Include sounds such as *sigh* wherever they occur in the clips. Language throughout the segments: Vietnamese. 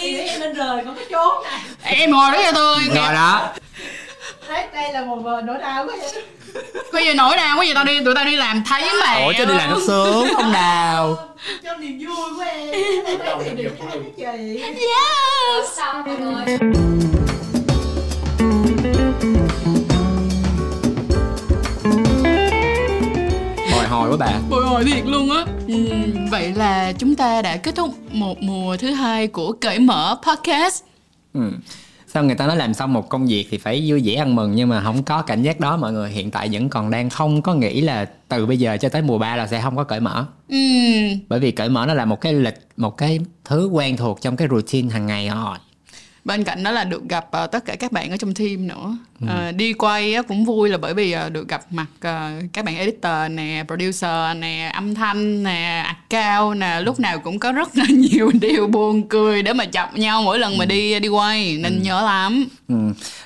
đi em lên rời con có trốn này. Em ngồi đó cho tôi rồi đó. Đấy đây là một nỗi đau của em bây giờ nổi đau quá gì tao đi tụi tao đi làm thấy mà ủa chứ đi làm nó sướng không đào cho niềm vui của em. Đây thấy được hai cái chị yes. Sao mọi người? bồi hồi quá bà. Bồi hồi thiệt luôn á ừ, vậy là chúng ta đã kết thúc một mùa thứ hai của cởi mở podcast. Ừ. sao người ta nói làm xong một công việc thì phải vui vẻ ăn mừng nhưng mà không có cảm giác đó mọi người. Hiện tại vẫn còn đang không có nghĩ là từ bây giờ cho tới mùa 3 là sẽ không có cởi mở. Ừ, bởi vì cởi mở nó là một cái lịch một cái thứ quen thuộc trong cái routine hàng ngày rồi bên cạnh đó là được gặp ờ, tất cả các bạn ở trong team nữa. Ờ, đi quay á, cũng vui là bởi vì ờ, được gặp mặt ờ, các bạn editor nè producer nè âm thanh nè account nè. Lúc nào cũng có rất là *laughs* nhiều điều buồn cười để mà chọc nhau mỗi lần mà đi đi quay nên nhớ lắm. Ừ.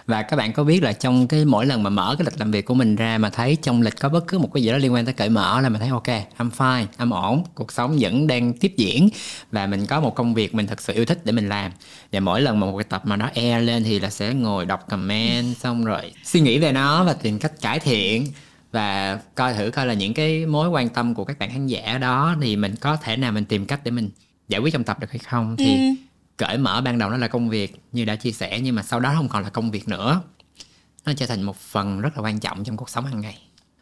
Và các bạn có biết là trong cái mỗi lần mà mở cái lịch làm việc của mình ra mà thấy trong lịch có bất cứ một cái gì đó liên quan tới cởi mở là mình thấy ok, I'm fine, I'm ổn, cuộc sống vẫn đang tiếp diễn và mình có một công việc mình thật sự yêu thích để mình làm. Và mỗi lần mà một cái tập mà nó air lên thì là sẽ ngồi đọc comment xong rồi suy nghĩ về nó và tìm cách cải thiện và coi thử coi là những cái mối quan tâm của các bạn khán giả đó thì mình có thể nào mình tìm cách để mình giải quyết trong tập được hay không. Thì cởi mở ban đầu nó là công việc như đã chia sẻ nhưng mà sau đó không còn là công việc nữa. Nó trở thành một phần rất là quan trọng trong cuộc sống hàng ngày.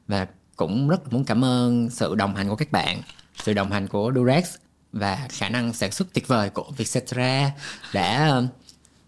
Và cũng rất muốn cảm ơn sự đồng hành của các bạn sự đồng hành của Durex và khả năng sản xuất tuyệt vời của Vietcetera đã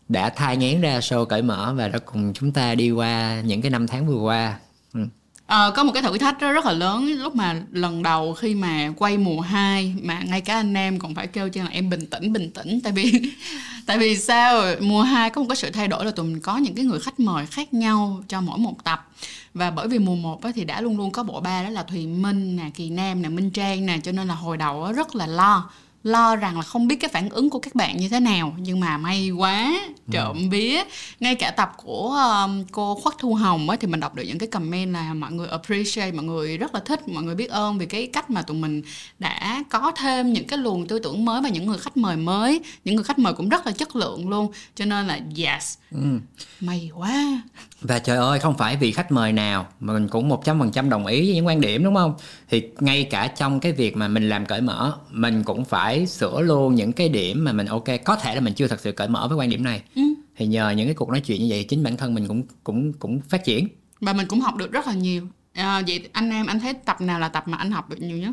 đã thai ngán ra show cởi mở và đã cùng chúng ta đi qua những cái năm tháng vừa qua. Ừ. Ờ, có một cái thử thách rất, rất là lớn lúc mà lần đầu khi mà quay mùa 2 mà ngay cả anh em còn phải kêu cho là em bình tĩnh bình tĩnh. Tại vì *laughs* tại vì sao? Mùa 2 có một cái sự thay đổi là tụi mình có những cái người khách mời khác nhau cho mỗi một tập. Và bởi vì mùa 1 thì đã luôn luôn có bộ ba đó là Thùy Minh nè, Kỳ Nam nè, Minh Trang nè cho nên là hồi đầu rất là lo lo rằng là không biết cái phản ứng của các bạn như thế nào. Nhưng mà may quá trộm vía. Ngay cả tập của um, cô khuất thu hồng á thì mình đọc được những cái comment là mọi người appreciate mọi người rất là thích mọi người biết ơn vì cái cách mà tụi mình đã có thêm những cái luồng tư tưởng mới và những người khách mời mới. Những người khách mời cũng rất là chất lượng luôn. Cho nên là yes. Ừ. may quá Và trời ơi không phải vì khách mời nào mà mình cũng 100% đồng ý với những quan điểm đúng không? Thì ngay cả trong cái việc mà mình làm cởi mở mình cũng phải sửa luôn những cái điểm mà mình ok có thể là mình chưa thật sự cởi mở với quan điểm này. Ừ. Thì nhờ những cái cuộc nói chuyện như vậy chính bản thân mình cũng cũng cũng phát triển. và mình cũng học được rất là nhiều à, vậy anh em anh thấy tập nào là tập mà anh học được nhiều nhất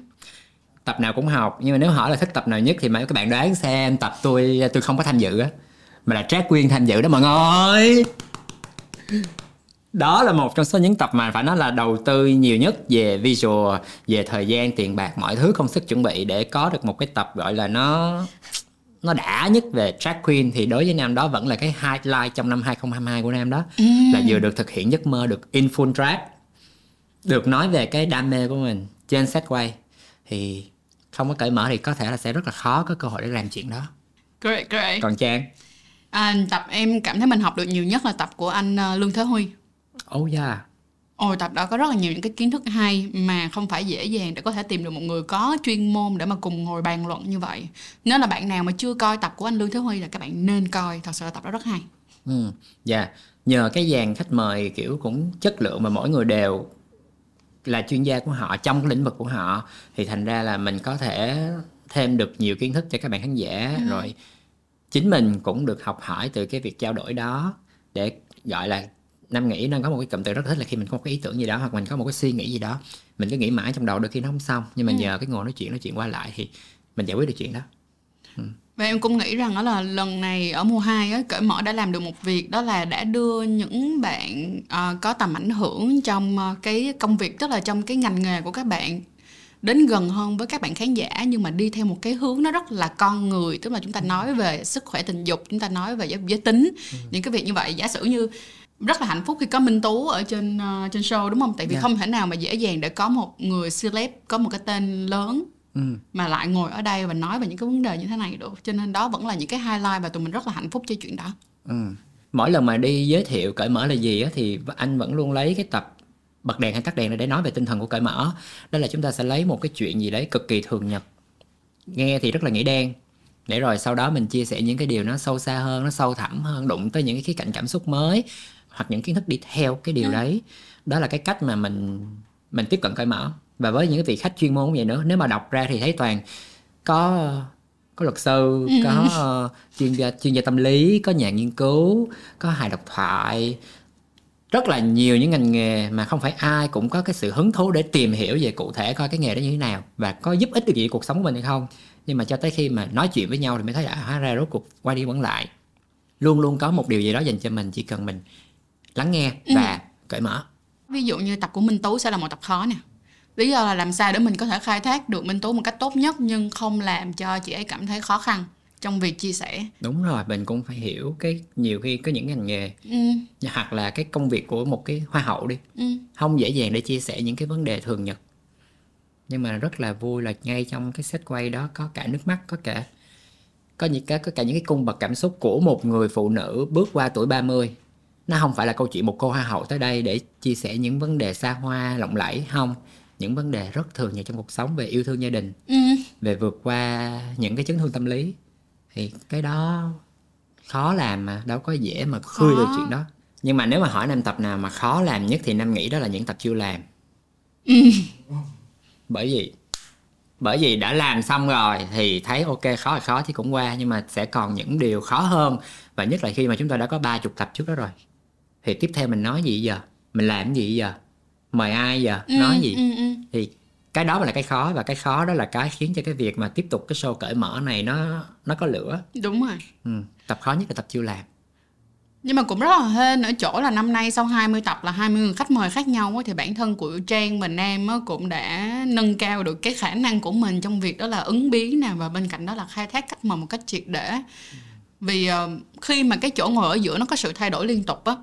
Tập nào cũng học nhưng mà nếu hỏi là thích tập nào nhất thì mấy các bạn đoán xem tập tôi tôi không có tham dự á mà là Trác Quyên tham dự đó mọi người. Đó là một trong số những tập mà phải nói là đầu tư nhiều nhất về visual về thời gian tiền bạc mọi thứ công sức chuẩn bị để có được một cái tập gọi là nó nó đã nhất về track queen. Thì đối với nam đó vẫn là cái highlight trong năm 2022 của nam đó. Là vừa được thực hiện giấc mơ được in full track được nói về cái đam mê của mình trên set quay. Thì không có cởi mở thì có thể là sẽ rất là khó có cơ hội để làm chuyện đó. Great great. Còn trang? À, tập em cảm thấy mình học được nhiều nhất là tập của anh ờ, Lương Thế Huy oh yeah Ôi tập đó có rất là nhiều những cái kiến thức hay mà không phải dễ dàng để có thể tìm được một người có chuyên môn để mà cùng ngồi bàn luận như vậy. Nếu là bạn nào mà chưa coi tập của anh Lương Thế Huy là các bạn nên coi, thật sự là tập đó rất hay. Ừ, dạ. Nhờ cái dàn khách mời kiểu cũng chất lượng mà mỗi người đều là chuyên gia của họ trong cái lĩnh vực của họ thì thành ra là mình có thể thêm được nhiều kiến thức cho các bạn khán giả rồi chính mình cũng được học hỏi từ cái việc trao đổi đó để gọi là Nam nghĩ đang có một cái cụm từ rất thích là khi mình có một cái ý tưởng gì đó hoặc mình có một cái suy nghĩ gì đó mình cứ nghĩ mãi trong đầu đôi khi nó không xong. Nhưng mà nhờ cái ngồi nói chuyện nói chuyện qua lại thì mình giải quyết được chuyện đó. Và em cũng nghĩ rằng đó là lần này ở mùa 2 á, cởi mở đã làm được một việc đó là đã đưa những bạn ờ, có tầm ảnh hưởng trong ờ, cái công việc tức là trong cái ngành nghề của các bạn đến gần hơn với các bạn khán giả nhưng mà đi theo một cái hướng nó rất là con người. Tức là chúng ta nói về sức khỏe tình dục chúng ta nói về giới, giới tính những cái việc như vậy. Giả sử như rất là hạnh phúc khi có Minh Tú ở trên ờ, trên show đúng không? Tại vì Dạ. không thể nào mà dễ dàng để có một người celeb có một cái tên lớn ừ. mà lại ngồi ở đây và nói về những cái vấn đề như thế này được. Cho nên đó vẫn là những cái highlight và tụi mình rất là hạnh phúc cho chuyện đó. Ừ. Mỗi lần mà đi giới thiệu cởi mở là gì á thì anh vẫn luôn lấy cái tập bật đèn hay tắt đèn để nói về tinh thần của cởi mở. Đó là chúng ta sẽ lấy một cái chuyện gì đấy cực kỳ thường nhật. Nghe thì rất là nghĩa đen. để rồi sau đó mình chia sẻ những cái điều nó sâu xa hơn nó sâu thẳm hơn đụng tới những cái khía cạnh cảm xúc mới hoặc những kiến thức đi theo cái điều đấy. Đó là cái cách mà mình mình tiếp cận cởi mở. Và với những cái vị khách chuyên môn cũng vậy nữa nếu mà đọc ra thì thấy toàn có có luật sư có ờ, chuyên gia chuyên gia tâm lý có nhà nghiên cứu có hài độc thoại. Rất là nhiều những ngành nghề mà không phải ai cũng có cái sự hứng thú để tìm hiểu về cụ thể coi cái nghề đó như thế nào và có giúp ích được gì cuộc sống của mình hay không. Nhưng mà cho tới khi mà nói chuyện với nhau thì mới thấy là à, hóa ra rốt cuộc quay đi quẩn lại. Luôn luôn có một điều gì đó dành cho mình chỉ cần mình lắng nghe và cởi mở. Ví dụ như tập của minh tú sẽ là một tập khó nè. Lý do là làm sao để mình có thể khai thác được minh tú một cách tốt nhất nhưng không làm cho chị ấy cảm thấy khó khăn trong việc chia sẻ. Đúng rồi mình cũng phải hiểu cái nhiều khi có những ngành nghề ừ, hoặc là cái công việc của một cái hoa hậu đi ừ. không dễ dàng để chia sẻ những cái vấn đề thường nhật. Nhưng mà rất là vui là ngay trong cái set quay đó có cả nước mắt có cả có những cái có cả những cái cung bậc cảm xúc của một người phụ nữ bước qua tuổi 30 nó không phải là câu chuyện một cô hoa hậu tới đây để chia sẻ những vấn đề xa hoa lộng lẫy không? Những vấn đề rất thường nhật trong cuộc sống về yêu thương gia đình Ừ. về vượt qua những cái chấn thương tâm lý. Thì cái đó khó làm mà đâu có dễ mà khơi được chuyện đó. Nhưng mà nếu mà hỏi năm tập nào mà khó làm nhất thì năm nghĩ đó là những tập chưa làm. Bởi vì bởi vì đã làm xong rồi thì thấy ok khó thì khó thì cũng qua nhưng mà sẽ còn những điều khó hơn. Và nhất là khi mà chúng ta đã có ba chục tập trước đó rồi thì tiếp theo mình nói gì giờ? Mình làm gì giờ? Mời ai giờ? Ừ, nói gì? ừ, ừ. thì cái đó là cái khó và cái khó đó là cái khiến cho cái việc mà tiếp tục cái show cởi mở này nó nó có lửa. Đúng rồi. Ừ. tập khó nhất là tập chưa làm. Nhưng mà cũng rất là hên ở chỗ là năm nay sau 20 tập là 20 người khách mời khác nhau á, thì bản thân của Trang và Nam á, cũng đã nâng cao được cái khả năng của mình trong việc đó là ứng biến nè và bên cạnh đó là khai thác khách mời một cách triệt để. Vì ờ, khi mà cái chỗ ngồi ở giữa nó có sự thay đổi liên tục á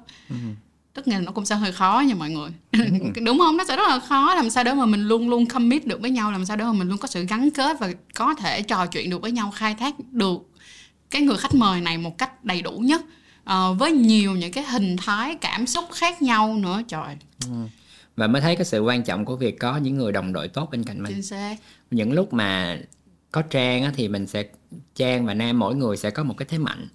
tất nhiên nó cũng sẽ hơi khó nha mọi người. *laughs* Đúng không? Nó sẽ rất là khó làm sao để mà mình luôn luôn commit được với nhau làm sao để mà mình luôn có sự gắn kết và có thể trò chuyện được với nhau khai thác được cái người khách mời này một cách đầy đủ nhất Ờ, với nhiều những cái hình thái cảm xúc khác nhau nữa. Trời và mới thấy cái sự quan trọng của việc có những người đồng đội tốt bên cạnh mình. Những lúc mà có trang thì mình sẽ trang và nam mỗi người sẽ có một cái thế mạnh.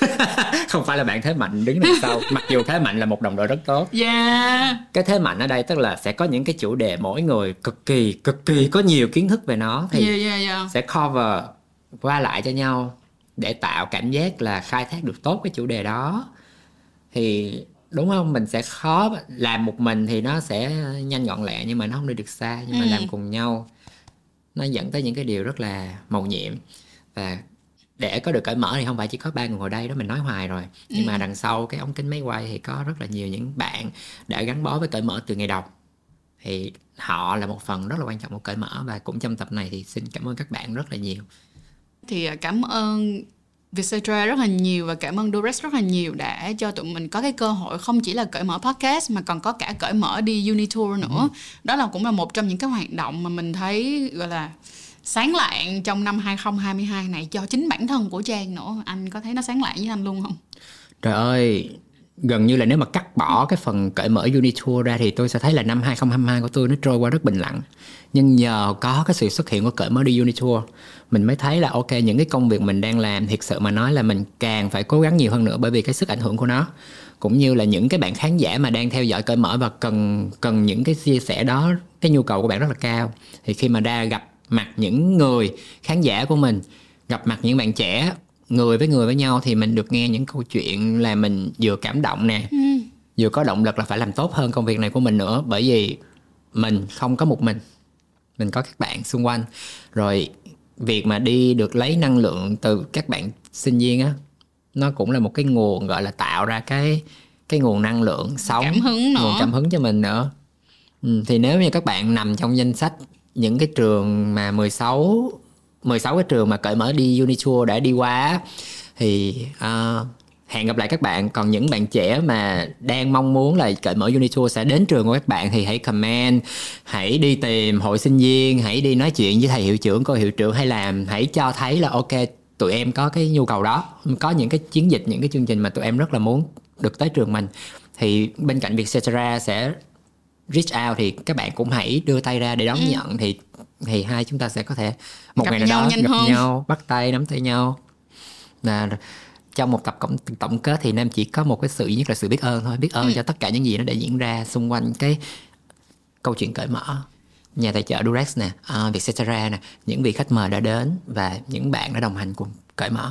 *laughs* Không phải là bạn thế mạnh đứng đằng sau. Mặc dù thế mạnh là một đồng đội rất tốt. Yeah. Cái thế mạnh ở đây tức là sẽ có những cái chủ đề mỗi người cực kỳ cực kỳ có nhiều kiến thức về nó. Thì yeah yeah yeah. sẽ cover qua lại cho nhau để tạo cảm giác là khai thác được tốt cái chủ đề đó. Thì đúng không? Mình sẽ khó làm một mình thì nó sẽ nhanh gọn lẹ nhưng mà nó không đi được xa nhưng mà Ừ. làm cùng nhau nó dẫn tới những cái điều rất là màu nhiệm. Và để có được cởi mở thì không phải chỉ có ba người ngồi đây đó mình nói hoài rồi. Nhưng mà đằng sau cái ống kính máy quay thì có rất là nhiều những bạn đã gắn bó với cởi mở từ ngày đầu thì họ là một phần rất là quan trọng của cởi mở và cũng trong tập này thì xin cảm ơn các bạn rất là nhiều. Thì à, cảm ơn Vietcetera rất là nhiều và cảm ơn Durex rất là nhiều đã cho tụi mình có cái cơ hội không chỉ là cởi mở podcast mà còn có cả cởi mở đi Unitour nữa. Đó là cũng là một trong những cái hoạt động mà mình thấy gọi là sáng lạng trong năm 2022 này cho chính bản thân của Trang nữa. Anh có thấy nó sáng lạng với anh luôn không? Trời ơi, gần như là nếu mà cắt bỏ cái phần cởi mở Unitour ra thì tôi sẽ thấy là năm 2022 của tôi nó trôi qua rất bình lặng. Nhưng nhờ có cái sự xuất hiện của cởi mở đi Unitour, mình mới thấy là ok những cái công việc mình đang làm thiệt sự mà nói là mình càng phải cố gắng nhiều hơn nữa bởi vì cái sức ảnh hưởng của nó cũng như là những cái bạn khán giả mà đang theo dõi cởi mở và cần cần những cái chia sẻ đó cái nhu cầu của bạn rất là cao thì khi mà ra gặp mặt những người khán giả của mình gặp mặt những bạn trẻ người với người với nhau thì mình được nghe những câu chuyện là mình vừa cảm động nè vừa có động lực là phải làm tốt hơn công việc này của mình nữa. Bởi vì mình không có một mình mình có các bạn xung quanh. Rồi việc mà đi được lấy năng lượng từ các bạn sinh viên á nó cũng là một cái nguồn gọi là tạo ra cái cái nguồn năng lượng sống Cảm hứng nữa. nguồn cảm hứng cho mình nữa. Ừ, thì nếu như các bạn nằm trong danh sách những cái trường mà 16 16 cái trường mà cởi mở đi Unitour đã đi qua thì à, hẹn gặp lại các bạn. Còn những bạn trẻ mà đang mong muốn là cởi mở Unitour sẽ đến trường của các bạn thì hãy comment hãy đi tìm hội sinh viên hãy đi nói chuyện với thầy hiệu trưởng cô hiệu trưởng hay làm. Hãy cho thấy là ok tụi em có cái nhu cầu đó. Có những cái chiến dịch những cái chương trình mà tụi em rất là muốn được tới trường mình. Thì bên cạnh việc Cetera sẽ reach out thì các bạn cũng hãy đưa tay ra để đón nhận. Thì thì hai chúng ta sẽ có thể một Gặp ngày nào đó gặp hơn. nhau bắt tay nắm tay nhau là trong một tập tổng, tổng kết thì nam chỉ có một cái sự nhất là sự biết ơn thôi biết ơn Ừ. cho tất cả những gì nó đã diễn ra xung quanh cái câu chuyện cởi mở nhà tài trợ Durex nè, uh, Vietcetera nè, những vị khách mời đã đến và những bạn đã đồng hành cùng cởi mở.